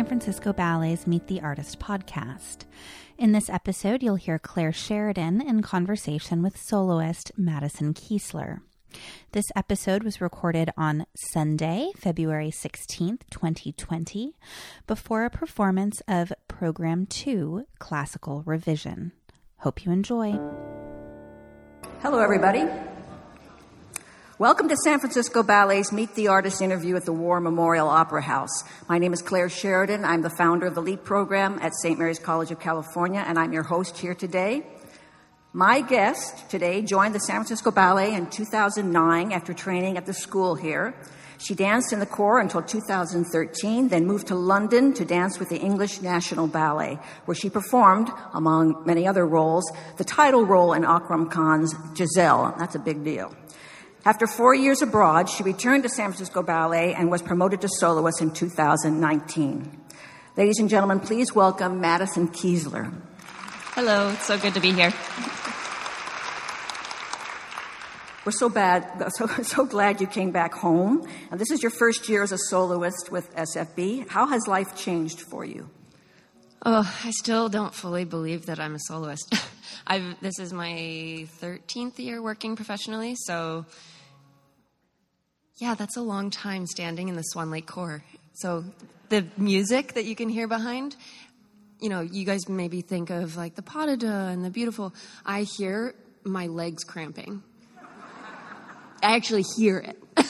San Francisco Ballet's Meet the Artist podcast. In this episode, you'll hear Claire Sheridan in conversation with soloist Madison Keesler. This episode was recorded on Sunday, February 16th, 2020, before a performance of Program 2 Classical Revision. Hope you enjoy. Hello, everybody. Welcome to San Francisco Ballet's Meet the Artist interview at the War Memorial Opera House. My name is Claire Sheridan. I'm the founder of the LEAP program at St. Mary's College of California, and I'm your host here today. My guest today joined the San Francisco Ballet in 2009 after training at the school here. She danced in the corps until 2013, then moved to London to dance with the English National Ballet, where she performed, among many other roles, the title role in Akram Khan's Giselle. That's a big deal. After four years abroad, she returned to San Francisco Ballet and was promoted to soloist in 2019. Ladies and gentlemen, please welcome Madison Keesler. Hello, it's so good to be here. We're so bad, so, so glad you came back home. And this is your first year as a soloist with SFB. How has life changed for you? Oh, I still don't fully believe that I'm a soloist. I've, this is my 13th year working professionally, so yeah, that's a long time standing in the Swan Lake Corps. So the music that you can hear behind, you know, you guys maybe think of like the pas de deux and the beautiful. I hear my legs cramping. I actually hear it.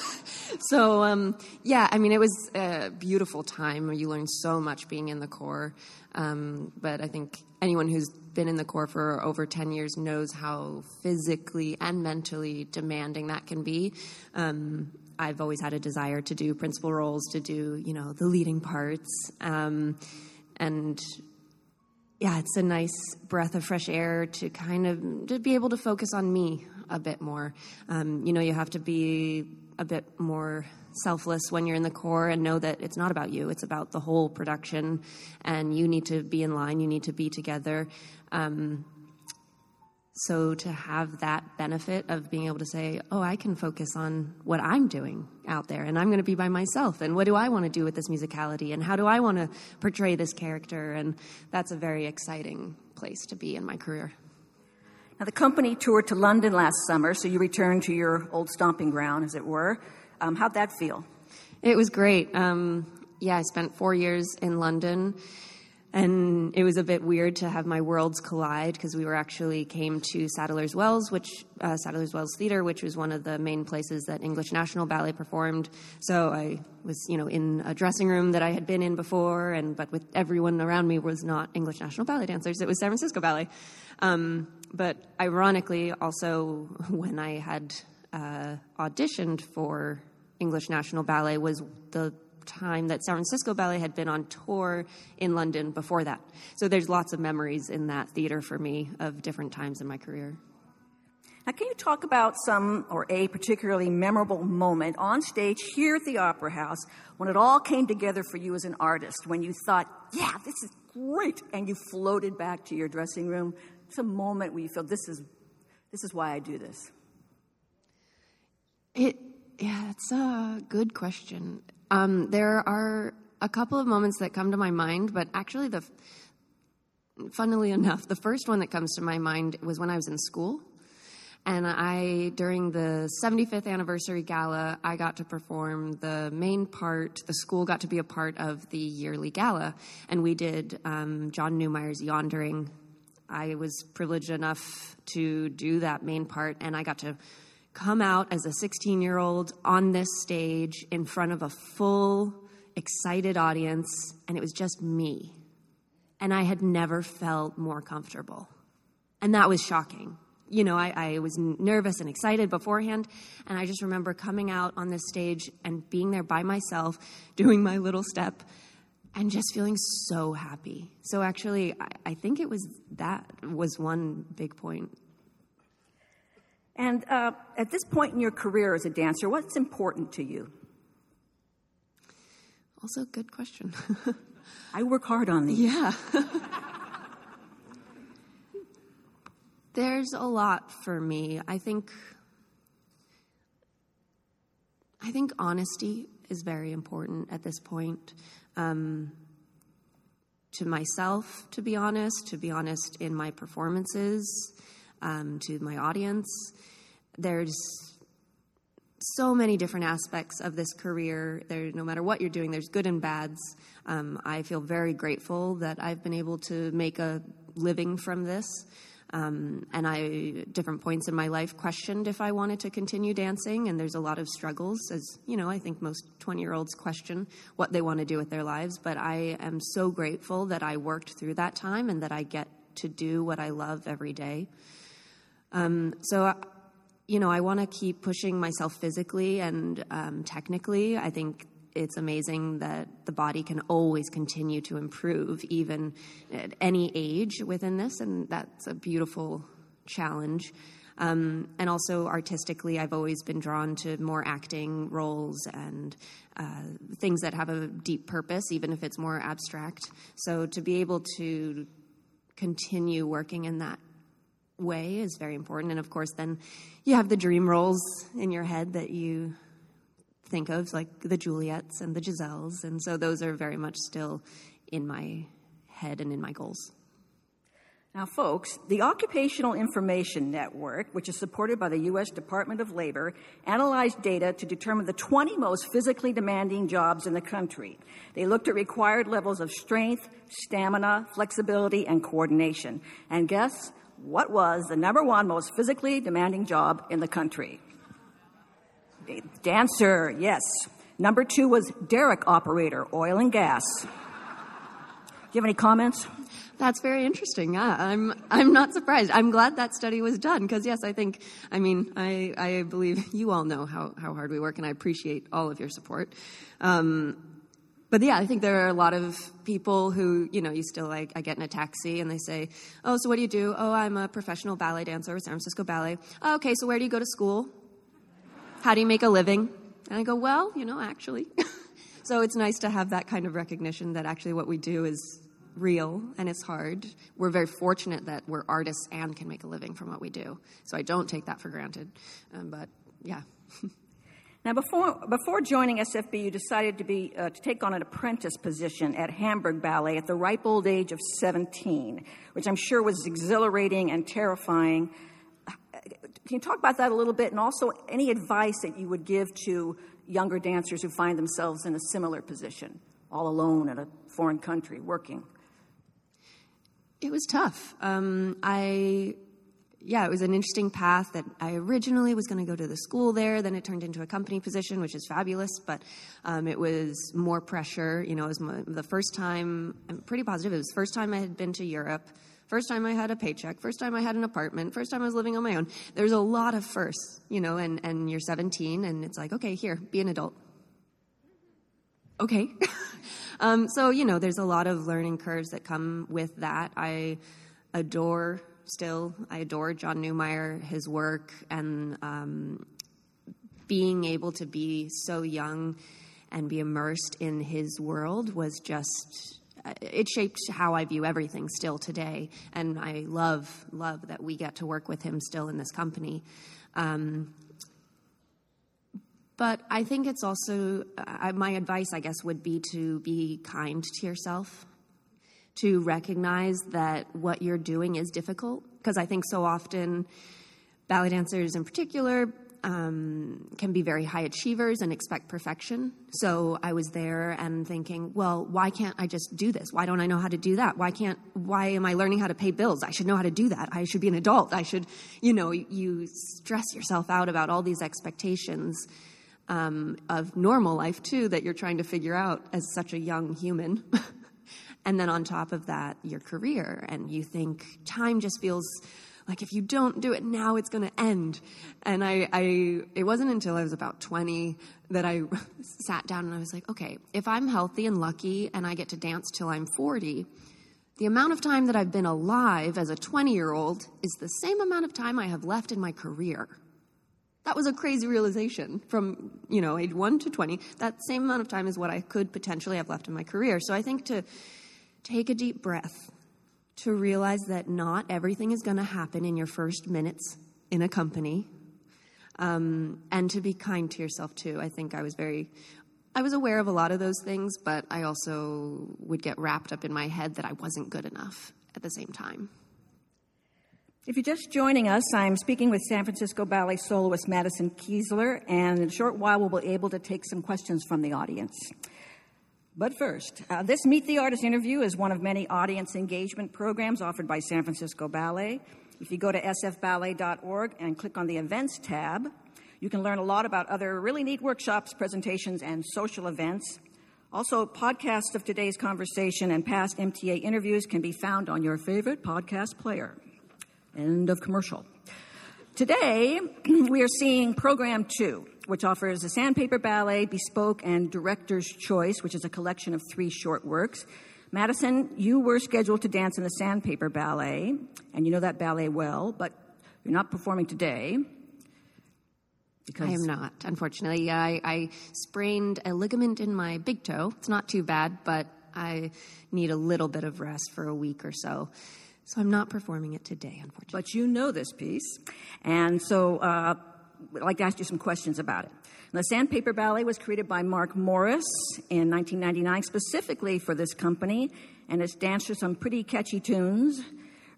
so um, yeah, I mean, it was a beautiful time you learn so much being in the Corps. Um, but I think anyone who's been in the Corps for over 10 years knows how physically and mentally demanding that can be. Um, I've always had a desire to do principal roles, to do, you know, the leading parts. Um, and yeah, it's a nice breath of fresh air to kind of to be able to focus on me a bit more. Um, you know, you have to be a bit more selfless when you're in the corps and know that it's not about you it's about the whole production and you need to be in line you need to be together um, so to have that benefit of being able to say, oh, I can focus on what I'm doing out there and I'm going to be by myself and what do I want to do with this musicality and how do I want to portray this character and that's a very exciting place to be in my career. Now the company toured to London last summer, so you returned to your old stomping ground, as it were. Um, how'd that feel? It was great. Um, yeah, I spent four years in London and it was a bit weird to have my worlds collide because we were actually came to Sadler's Wells, which uh, Sadler's Wells Theater, which was one of the main places that English National Ballet performed. So I was, you know, in a dressing room that I had been in before, and but with everyone around me was not English National Ballet dancers; it was San Francisco Ballet. Um, but ironically, also when I had uh, auditioned for English National Ballet was the time that San Francisco Ballet had been on tour in London before that. So there's lots of memories in that theater for me of different times in my career. Now, can you talk about some or a particularly memorable moment on stage here at the Opera House when it all came together for you as an artist, when you thought, yeah, this is great, and you floated back to your dressing room? It's a moment where you feel this is, this is why I do this. It, yeah, that's a good question. Um, there are a couple of moments that come to my mind, but actually, the funnily enough, the first one that comes to my mind was when I was in school. And I, during the 75th anniversary gala, I got to perform the main part. The school got to be a part of the yearly gala, and we did um, John Neumeier's Yondering. I was privileged enough to do that main part, and I got to come out as a 16 year old on this stage in front of a full, excited audience, and it was just me. And I had never felt more comfortable. And that was shocking. You know, I, I, was nervous and excited beforehand, and I just remember coming out on this stage and being there by myself, doing my little step, and just feeling so happy. So actually, I, I think it was that was one big point and uh, at this point in your career as a dancer, what's important to you? Also, good question. I work hard on these. Yeah. There's a lot for me. I think I think honesty is very important at this point. Um, to myself, to be honest, to be honest in my performances, um, to my audience. There's so many different aspects of this career. There, no matter what you're doing, there's good and bads. Um, I feel very grateful that I've been able to make a living from this. Um, and I, different points in my life, questioned if I wanted to continue dancing. And there's a lot of struggles, as you know, I think most 20 year olds question what they want to do with their lives. But I am so grateful that I worked through that time and that I get to do what I love every day. Um, so, you know, I want to keep pushing myself physically and um, technically. I think it's amazing that the body can always continue to improve, even at any age within this, and that's a beautiful challenge. Um, and also artistically, I've always been drawn to more acting roles and uh, things that have a deep purpose, even if it's more abstract. So to be able to continue working in that way is very important. And of course, then you have the dream roles in your head that you think of, like the Juliets and the Giselles. And so those are very much still in my head and in my goals. Now, folks, the Occupational Information Network, which is supported by the U.S. Department of Labor, analyzed data to determine the 20 most physically demanding jobs in the country. They looked at required levels of strength, stamina, flexibility, and coordination. And guess what was the number one most physically demanding job in the country? Dancer, yes. Number two was derrick operator, oil and gas. Do you have any comments? That's very interesting. Yeah, I'm I'm not surprised. I'm glad that study was done because yes, I think I mean I I believe you all know how how hard we work and I appreciate all of your support. Um, but yeah, I think there are a lot of people who, you know, you still like, I get in a taxi and they say, Oh, so what do you do? Oh, I'm a professional ballet dancer with San Francisco Ballet. Oh, okay, so where do you go to school? How do you make a living? And I go, Well, you know, actually. so it's nice to have that kind of recognition that actually what we do is real and it's hard. We're very fortunate that we're artists and can make a living from what we do. So I don't take that for granted. Um, but yeah. Now, before, before joining SFB, you decided to, be, uh, to take on an apprentice position at Hamburg Ballet at the ripe old age of 17, which I'm sure was exhilarating and terrifying. Can you talk about that a little bit? And also, any advice that you would give to younger dancers who find themselves in a similar position, all alone in a foreign country, working? It was tough. Um, I, yeah, it was an interesting path that I originally was going to go to the school there. Then it turned into a company position, which is fabulous, but um, it was more pressure. You know, it was my, the first time, I'm pretty positive, it was the first time I had been to Europe. First time I had a paycheck. First time I had an apartment. First time I was living on my own. There's a lot of firsts, you know, and, and you're 17 and it's like, okay, here, be an adult. Okay. Um, so, you know, there's a lot of learning curves that come with that. I adore still, I adore John Neumeier, his work, and um, being able to be so young and be immersed in his world was just uh, it shaped how I view everything still today, and I love love that we get to work with him still in this company. Um, but I think it's also, uh, my advice, I guess, would be to be kind to yourself, to recognize that what you're doing is difficult. Because I think so often, ballet dancers in particular, um, can be very high achievers and expect perfection. So I was there and thinking, well, why can't I just do this? Why don't I know how to do that? Why can't, why am I learning how to pay bills? I should know how to do that. I should be an adult. I should, you know, you stress yourself out about all these expectations um, of normal life too that you're trying to figure out as such a young human. and then on top of that, your career, and you think time just feels like if you don't do it now, it's going to end. And I, I, it wasn't until I was about 20 that I sat down and I was like, okay, if I'm healthy and lucky and I get to dance till I'm 40, the amount of time that I've been alive as a 20 year old is the same amount of time I have left in my career. That was a crazy realization from, you know, age 1 to 20. That same amount of time is what I could potentially have left in my career. So I think to take a deep breath, to realize that not everything is going to happen in your first minutes in a company, um, and to be kind to yourself too. I think I was very I was aware of a lot of those things, but I also would get wrapped up in my head that I wasn't good enough at the same time. If you're just joining us, I'm speaking with San Francisco Ballet soloist Madison Keesler, and in a short while we'll be able to take some questions from the audience. But first, uh, this Meet the Artist interview is one of many audience engagement programs offered by San Francisco Ballet. If you go to sfballet.org and click on the Events tab, you can learn a lot about other really neat workshops, presentations, and social events. Also, podcasts of today's conversation and past MTA interviews can be found on your favorite podcast player. End of commercial. Today, we are seeing Program 2, which offers a sandpaper ballet, bespoke, and director's choice, which is a collection of three short works. Madison, you were scheduled to dance in the sandpaper ballet, and you know that ballet well, but you're not performing today. Because I am not, unfortunately. I, I sprained a ligament in my big toe. It's not too bad, but I need a little bit of rest for a week or so. So I'm not performing it today, unfortunately. But you know this piece. And so uh, I'd like to ask you some questions about it. The Sandpaper Ballet was created by Mark Morris in 1999 specifically for this company, and it's danced to some pretty catchy tunes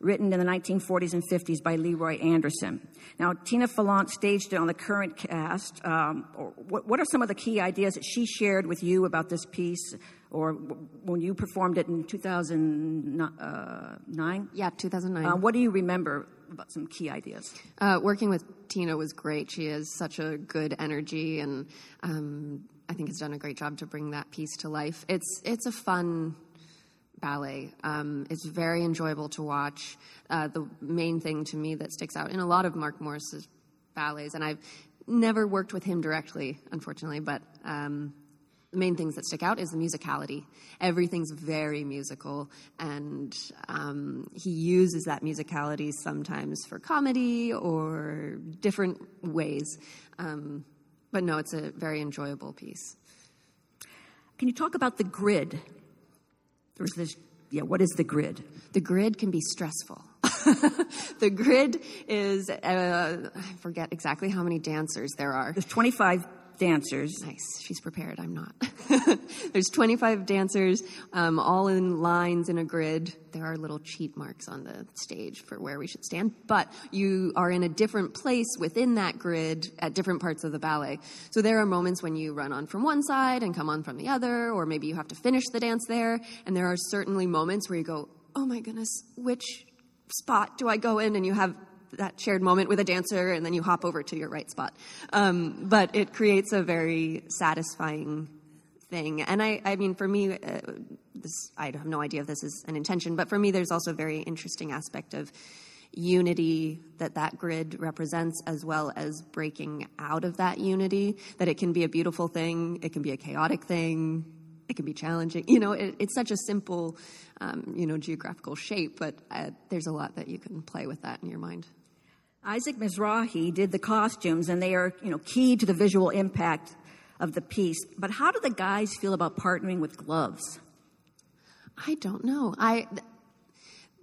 written in the 1940s and 50s by Leroy Anderson. Now, Tina Fehlandt staged it on the current cast. Um, what, what, are some of the key ideas that she shared with you about this piece, or when you performed it in 2009? Yeah, 2009. Uh, what do you remember about some key ideas? Uh, working with Tina was great. She has such a good energy, and um, I think has done a great job to bring that piece to life. It's it's a fun ballet. Um, it's very enjoyable to watch. Uh, the main thing to me that sticks out in a lot of Mark Morris's ballets, and I've never worked with him directly, unfortunately, but um, the main things that stick out is the musicality. Everything's very musical, and um, he uses that musicality sometimes for comedy or different ways. Um, but no, it's a very enjoyable piece. Can you talk about the grid? There's this, yeah, what is the grid? The grid can be stressful. the grid is, uh, I forget exactly how many dancers there are. There's 25 dancers. Nice. She's prepared. I'm not. There's 25 dancers, um, all in lines in a grid. There are little cheat marks on the stage for where we should stand, but you are in a different place within that grid at different parts of the ballet. So there are moments when you run on from one side and come on from the other, or maybe you have to finish the dance there. And there are certainly moments where you go, oh my goodness, which spot do I go in? And you have that shared moment with a dancer and then you hop over to your right spot. Um, but it creates a very satisfying thing. And I, I mean, for me, uh, this, I have no idea if this is an intention, but for me, there's also a very interesting aspect of unity that that grid represents as well as breaking out of that unity that it can be a beautiful thing it can be a chaotic thing it can be challenging you know it, it's such a simple um, you know geographical shape but uh, there's a lot that you can play with that in your mind Isaac Mizrahi did the costumes, and they are, you know, key to the visual impact of the piece. But how do the guys feel about partnering with gloves? I don't know. I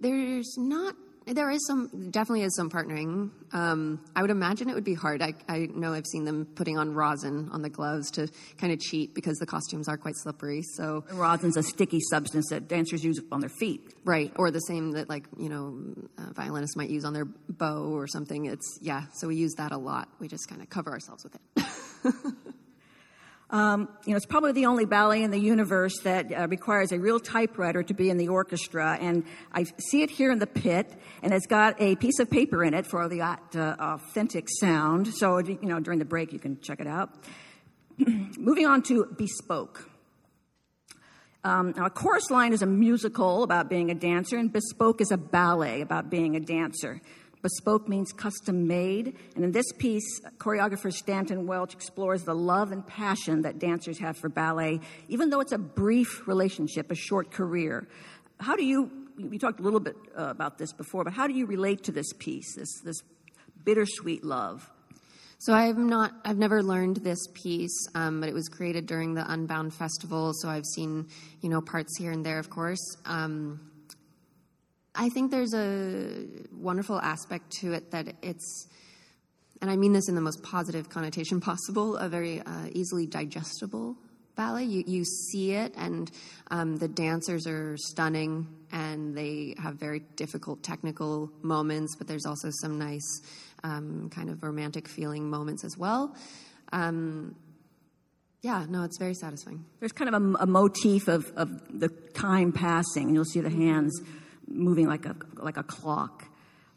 there's not there is some, definitely is some partnering. Um, I would imagine it would be hard. I, I know I've seen them putting on rosin on the gloves to kind of cheat because the costumes are quite slippery. So rosin's a sticky substance that dancers use on their feet, right? Or the same that like you know violinists might use on their bow or something. It's yeah. So we use that a lot. We just kind of cover ourselves with it. Um, you know, it's probably the only ballet in the universe that uh, requires a real typewriter to be in the orchestra. And I see it here in the pit, and it's got a piece of paper in it for the uh, authentic sound. So, you know, during the break, you can check it out. Moving on to Bespoke. Um, now, a chorus line is a musical about being a dancer, and Bespoke is a ballet about being a dancer. Bespoke means custom made. And in this piece, choreographer Stanton Welch explores the love and passion that dancers have for ballet, even though it's a brief relationship, a short career. How do you, we talked a little bit uh, about this before, but how do you relate to this piece, this, this bittersweet love? So I've not, I've never learned this piece, um, but it was created during the Unbound Festival. So I've seen, you know, parts here and there, of course. Um, I think there's a wonderful aspect to it that it's, and I mean this in the most positive connotation possible, a very uh, easily digestible ballet. You, you see it, and um, the dancers are stunning, and they have very difficult technical moments, but there's also some nice um, kind of romantic feeling moments as well. Um, yeah, no, it's very satisfying. There's kind of a, a motif of, of the time passing, and you'll see the hands moving like a, like a clock.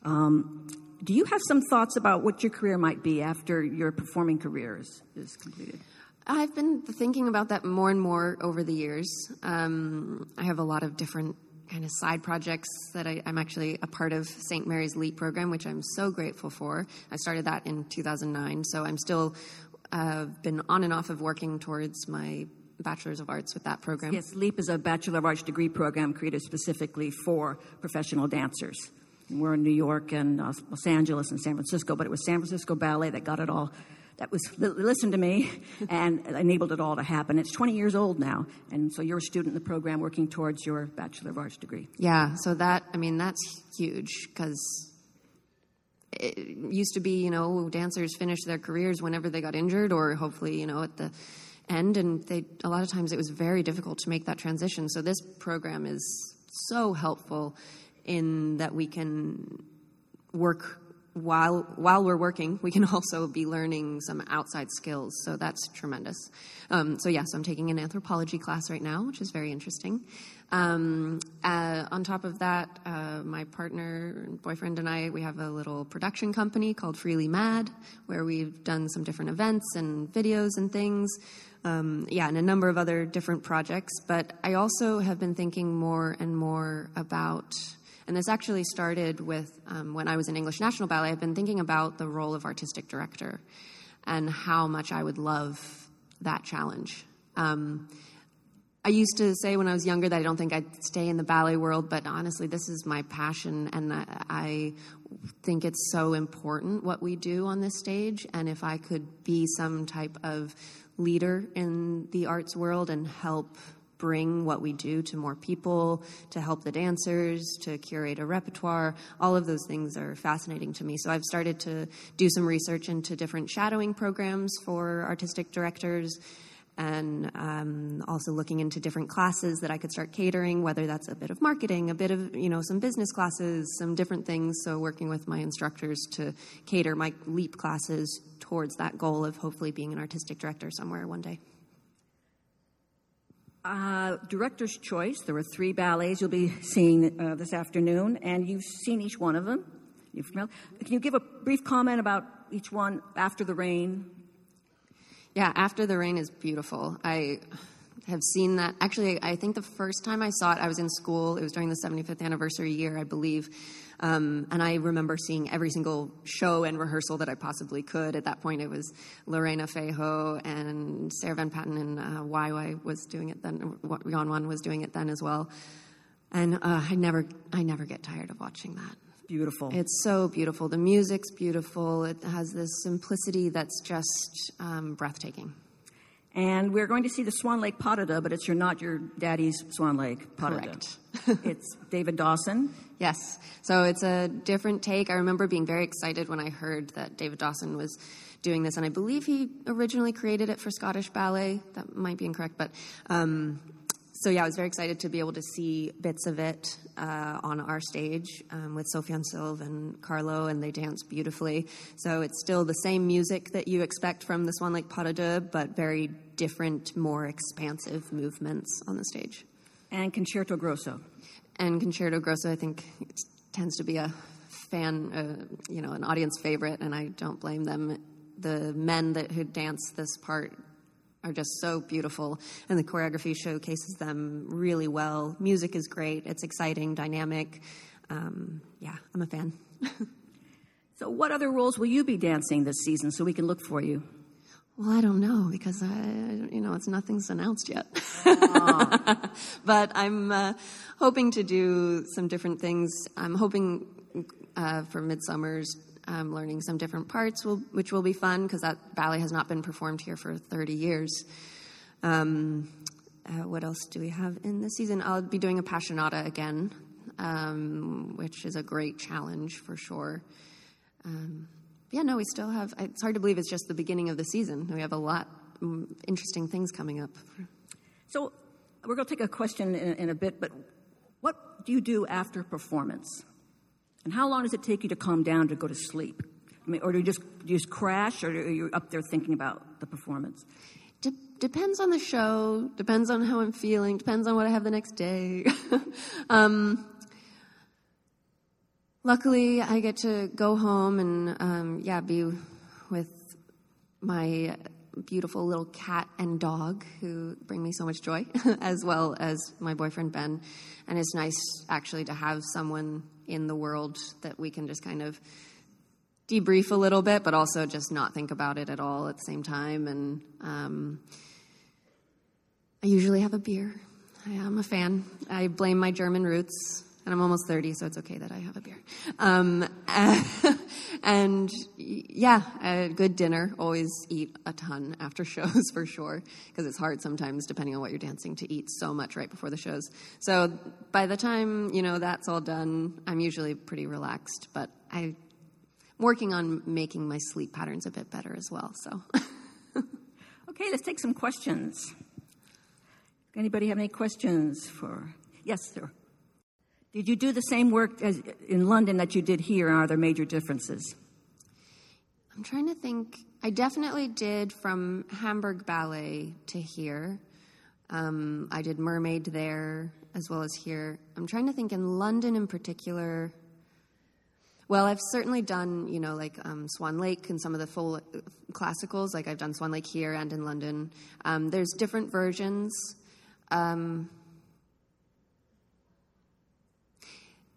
Um, do you have some thoughts about what your career might be after your performing career is, is completed? I've been thinking about that more and more over the years. Um, I have a lot of different kind of side projects that I, am actually a part of St. Mary's LEAP program, which I'm so grateful for. I started that in 2009, so I'm still uh, been on and off of working towards my Bachelor's of Arts with that program. Yes, LEAP is a Bachelor of Arts degree program created specifically for professional dancers. we're in New York and uh, Los Angeles and San Francisco, but it was San Francisco Ballet that got it all that was listened to me and enabled it all to happen. It's 20 years old now, and so you're a student in the program working towards your Bachelor of Arts degree. Yeah, so that, I mean, that's huge because it used to be, you know, dancers finished their careers whenever they got injured or hopefully, you know, at the end. And they, a lot of times it was very difficult to make that transition. So this program is so helpful in that we can work while while we're working, we can also be learning some outside skills. So that's tremendous. Um, so yes, I'm taking an anthropology class right now, which is very interesting. Um, uh, on top of that, uh, my partner, boyfriend, and I, we have a little production company called Freely Mad, where we've done some different events and videos and things. Um, yeah, and a number of other different projects. But I also have been thinking more and more about and this actually started with um, when I was in English National Ballet. I've been thinking about the role of artistic director and how much I would love that challenge. Um, I used to say when I was younger that I don't think I'd stay in the ballet world, but honestly, this is my passion, and I, I think it's so important what we do on this stage. And if I could be some type of leader in the arts world and help bring what we do to more people, to help the dancers, to curate a repertoire. All of those things are fascinating to me. So I've started to do some research into different shadowing programs for artistic directors and um, also looking into different classes that I could start catering, whether that's a bit of marketing, a bit of, you know, some business classes, some different things. So working with my instructors to cater my LEAP classes towards that goal of hopefully being an artistic director somewhere one day. Uh, director's choice. There were three ballets you'll be seeing uh, this afternoon, and you've seen each one of them. Can you give a brief comment about each one after the rain? Yeah, After the Rain is beautiful. I have seen that. Actually, I think the first time I saw it, I was in school. It was during the 75th anniversary year, I believe. Um, and I remember seeing every single show and rehearsal that I possibly could. At that point, it was Lorena Feijoo and Sarah Van Patten and uh, YY was doing it then. Yuan Yuan was doing it then as well. And uh, I never, I never get tired of watching that. Beautiful. It's so beautiful. The music's beautiful. It has this simplicity that's just um, breathtaking. And we're going to see the Swan Lake Pas de but it's your, not your daddy's Swan Lake Pas. Correct. it's David Dawson. Yes. So it's a different take. I remember being very excited when I heard that David Dawson was doing this, and I believe he originally created it for Scottish Ballet. That might be incorrect, but um, so yeah, I was very excited to be able to see bits of it uh, on our stage um, with Sofiane Silve and Carlo, and they dance beautifully. So it's still the same music that you expect from the Swan Lake Pas de Deux, but very different, more expansive movements on the stage. And Concerto Grosso. And Concerto Grosso, I think, tends to be a fan, uh, you know, an audience favorite, and I don't blame them. The men that who dance this part are just so beautiful, and the choreography showcases them really well. Music is great, it's exciting, dynamic. Um, yeah, I'm a fan. so, what other roles will you be dancing this season so we can look for you? Well, I don't know because I, you know, it's nothing's announced yet. but I'm uh, hoping to do some different things. I'm hoping uh, for Midsummer's um, learning some different parts, will, which will be fun because that ballet has not been performed here for 30 years. Um, uh, what else do we have in this season? I'll be doing a passionata again, um, which is a great challenge for sure. Um, yeah, no, we still have. It's hard to believe it's just the beginning of the season. We have a lot mm, interesting things coming up. So we're going to take a question in, in a bit, but what do you do after performance? And how long does it take you to calm down to go to sleep? I mean, or do you just do you just crash, or are you up there thinking about the performance? De- depends on the show. Depends on how I'm feeling. Depends on what I have the next day. um, luckily, I get to go home and um, yeah, be with my beautiful little cat and dog who bring me so much joy, as well as my boyfriend Ben. And it's nice actually to have someone in the world that we can just kind of debrief a little bit, but also just not think about it at all at the same time. And um, I usually have a beer. I am a fan. I blame my German roots and I'm almost 30, so it's okay that I have a beer. Um, and yeah, a good dinner. Always eat a ton after shows for sure, because it's hard sometimes, depending on what you're dancing, to eat so much right before the shows. So by the time you know that's all done, I'm usually pretty relaxed. But I'm working on making my sleep patterns a bit better as well. So. okay, let's take some questions. Anybody have any questions for? Yes, sir. Did you do the same work as in London that you did here, and are there major differences? I'm trying to think. I definitely did from Hamburg Ballet to here. Um, I did Mermaid there as well as here. I'm trying to think in London in particular. Well, I've certainly done, you know, like um, Swan Lake and some of the full uh, classicals. Like I've done Swan Lake here and in London. Um, there's different versions. Um,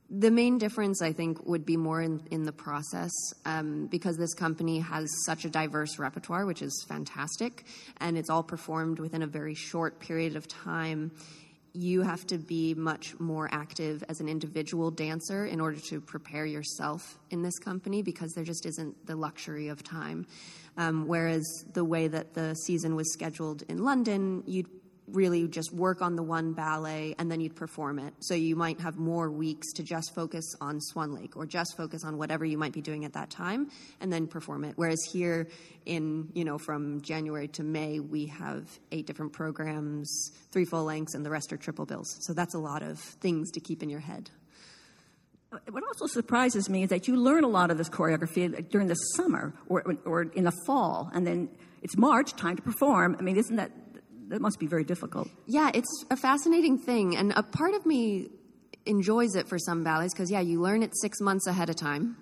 The main difference, I think, would be more in, in the process um, because this company has such a diverse repertoire, which is fantastic, and it's all performed within a very short period of time. You have to be much more active as an individual dancer in order to prepare yourself in this company because there just isn't the luxury of time. Um, whereas the way that the season was scheduled in London, you'd really just work on the one ballet and then you'd perform it. So you might have more weeks to just focus on Swan Lake or just focus on whatever you might be doing at that time and then perform it. Whereas here in, you know, from January to May, we have eight different programs, three full lengths, and the rest are triple bills. So that's a lot of things to keep in your head. What also surprises me is that you learn a lot of this choreography during the summer or, or in the fall, and then it's March, time to perform. I mean, isn't that that must be very difficult. Yeah, it's a fascinating thing, and a part of me enjoys it for some ballets because yeah, you learn it six months ahead of time,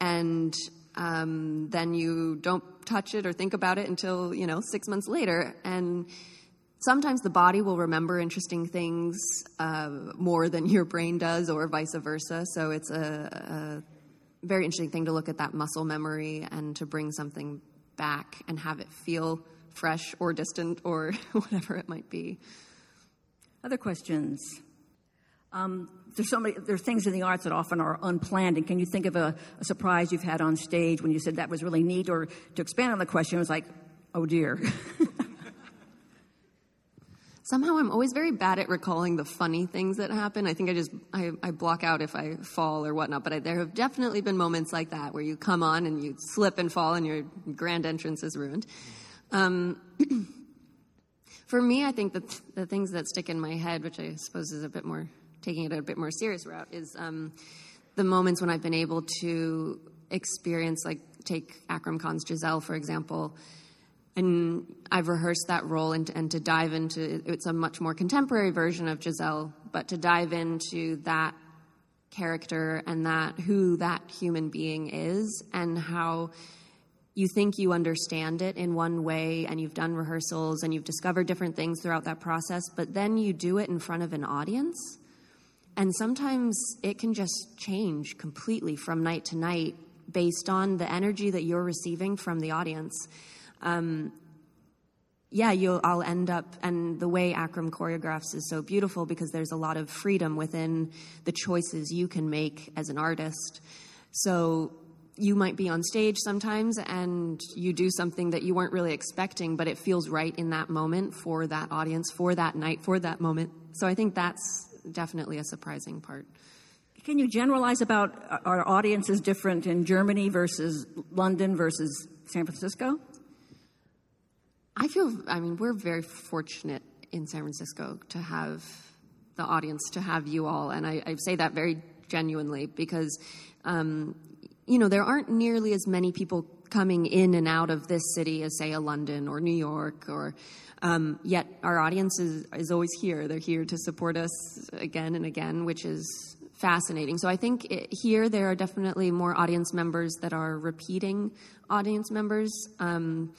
and um, then you don't touch it or think about it until you know six months later, and sometimes the body will remember interesting things uh, more than your brain does, or vice versa. So it's a, a very interesting thing to look at that muscle memory and to bring something back and have it feel fresh or distant or whatever it might be. Other questions? Um, there's so many. There's things in the arts that often are unplanned. And can you think of a, a, surprise you've had on stage when you said that was really neat? Or to expand on the question, it was like, oh dear. Somehow, I'm always very bad at recalling the funny things that happen. I think I just I, I block out if I fall or whatnot. But I, there have definitely been moments like that where you come on and you slip and fall, and your grand entrance is ruined. Um, for me, I think that the things that stick in my head, which I suppose is a bit more taking it a bit more serious route, is um, the moments when I've been able to experience, like take Akram Khan's Giselle, for example, and I've rehearsed that role and, and to dive into it's a much more contemporary version of Giselle, but to dive into that character and that who that human being is and how you think you understand it in one way and you've done rehearsals and you've discovered different things throughout that process, but then you do it in front of an audience. And sometimes it can just change completely from night to night based on the energy that you're receiving from the audience. Um, yeah, you'll, I'll end up, and the way Akram choreographs is so beautiful because there's a lot of freedom within the choices you can make as an artist. So you might be on stage sometimes and you do something that you weren't really expecting, but it feels right in that moment for that audience, for that night, for that moment. So I think that's definitely a surprising part. Can you generalize about our audiences different in Germany versus London versus San Francisco? I feel, I mean, we're very fortunate in San Francisco to have the audience, to have you all. And I, I say that very genuinely because, um, you know, there aren't nearly as many people coming in and out of this city as, say, a London or New York or. Um, yet our audience is, is always here. They're here to support us again and again, which is fascinating. So I think it, here there are definitely more audience members that are repeating audience members. Um,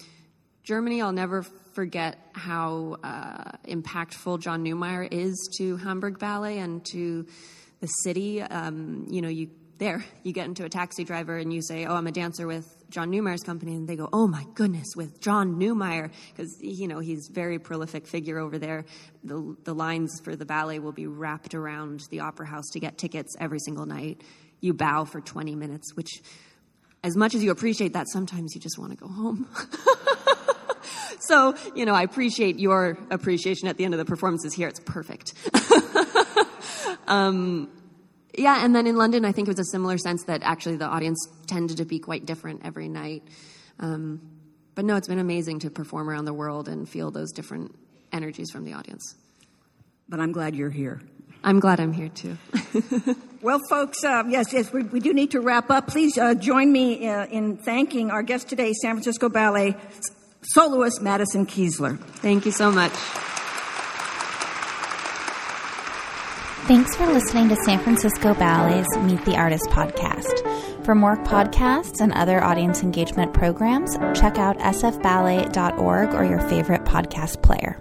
Germany, I'll never forget how uh, impactful John Neumeier is to Hamburg Ballet and to the city. Um, you know, you there you get into a taxi driver and you say, "Oh, I'm a dancer with John Neumeier's company," and they go, "Oh my goodness, with John Newmeyer," because you know he's very prolific figure over there. The the lines for the ballet will be wrapped around the opera house to get tickets every single night. You bow for 20 minutes, which, as much as you appreciate that, sometimes you just want to go home. so, you know, I appreciate your appreciation at the end of the performances here. It's perfect. um, yeah, and then in London, I think it was a similar sense that actually the audience tended to be quite different every night. Um, but no, it's been amazing to perform around the world and feel those different energies from the audience. But I'm glad you're here. I'm glad I'm here too. well, folks, uh, yes, yes, we, we, do need to wrap up. Please uh, join me uh, in thanking our guest today, San Francisco Ballet soloist Madison Keesler. Thank you so much. Thanks for listening to San Francisco Ballet's Meet the Artist podcast. For more podcasts and other audience engagement programs, check out sfballet.org or your favorite podcast player.